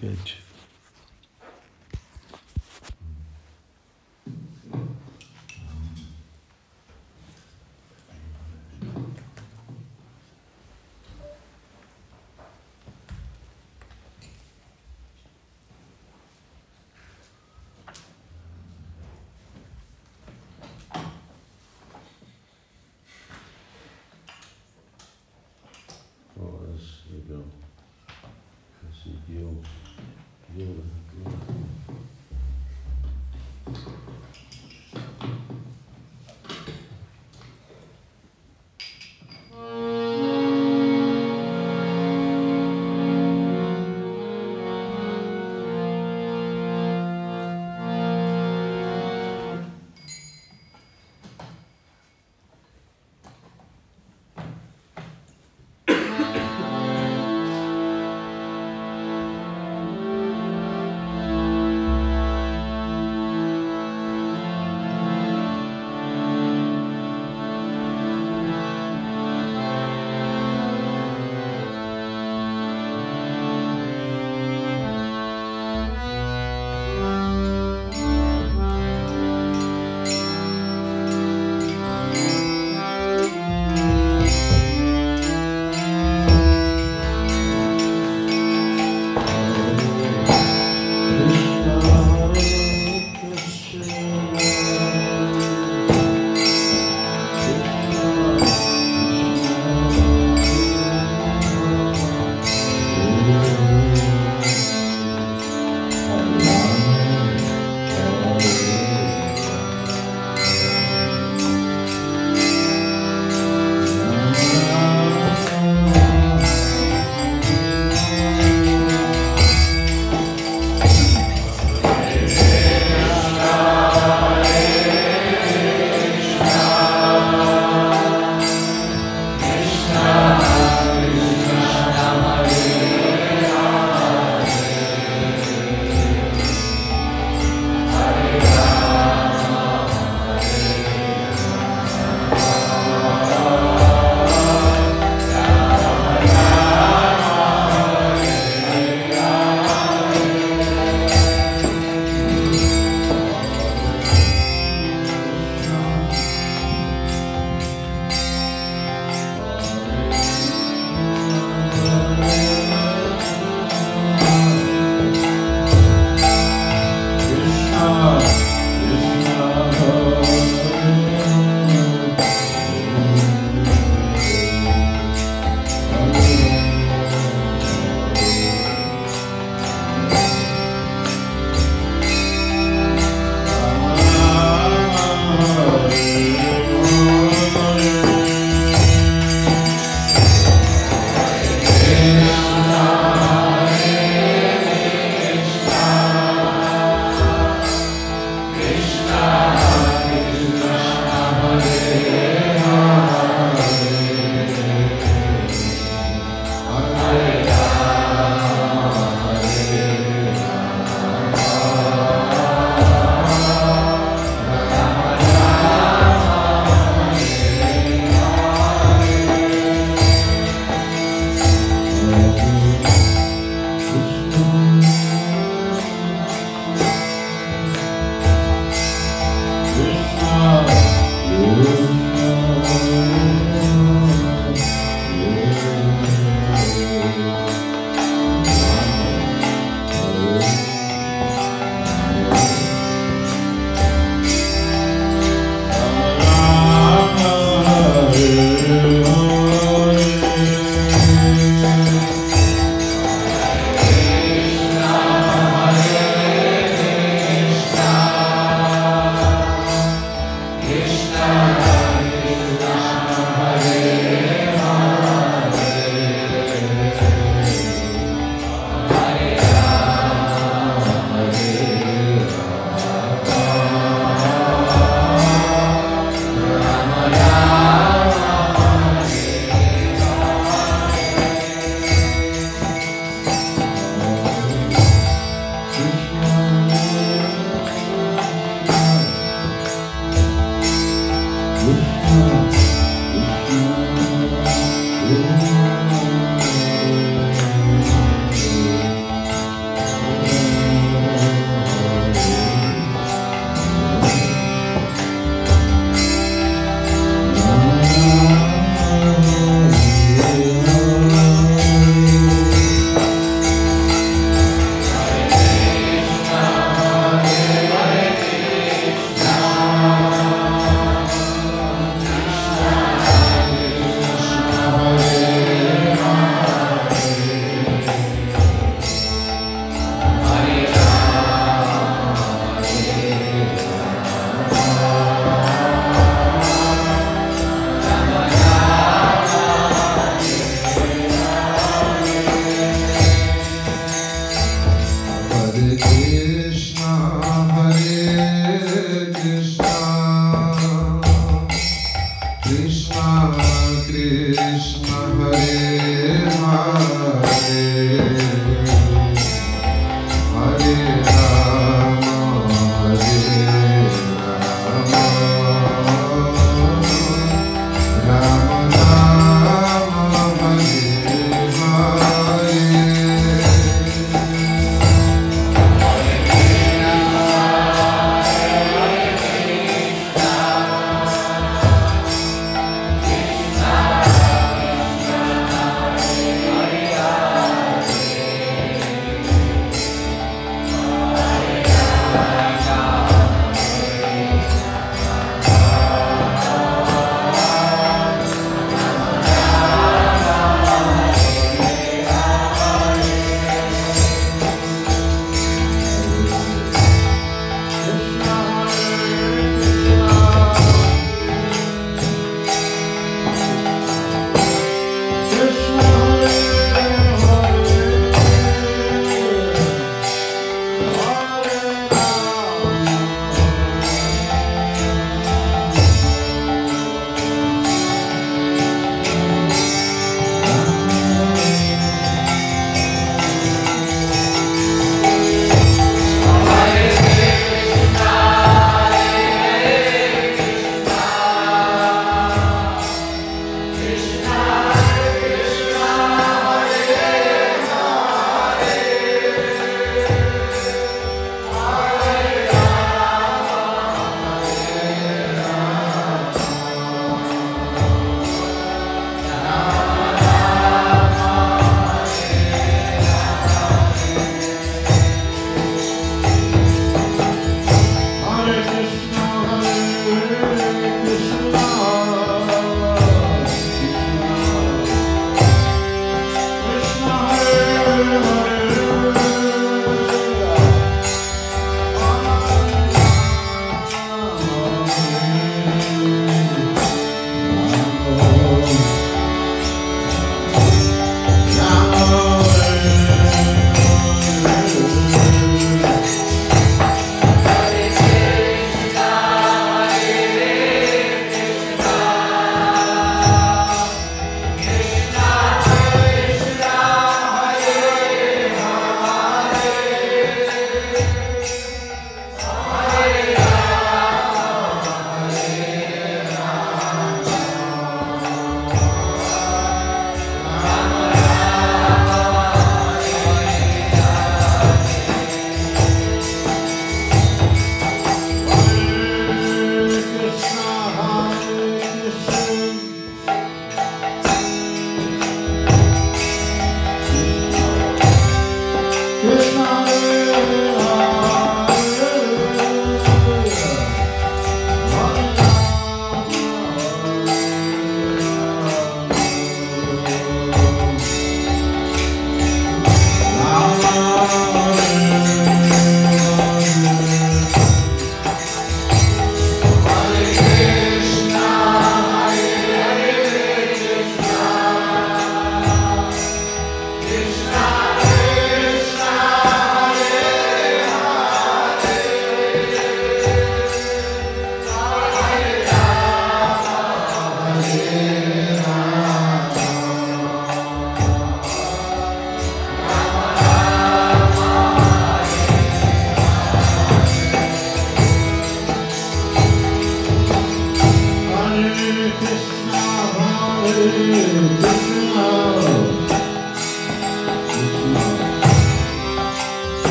good.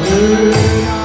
Ooh.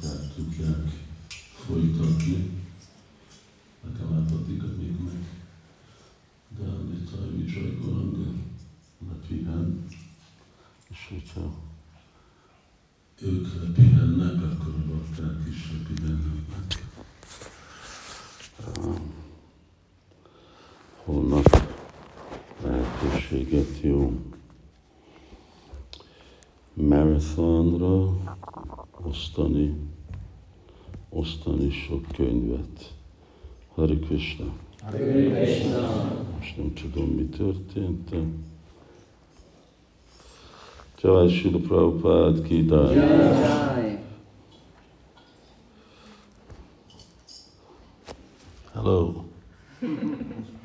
csatát tudják folytatni. Nekem átaddig, amíg meg De Dálita Vijay Goranga lepihen, és hogyha ők lepihennek, akkor a bakták is lepihennek. Holnap lehetőséget jó marathonra, osztani, osztani sok könyvet. Hari Krishna. Most nem tudom, mi történt, de... Jai Srila Prabhupada ki. Jai. Hello.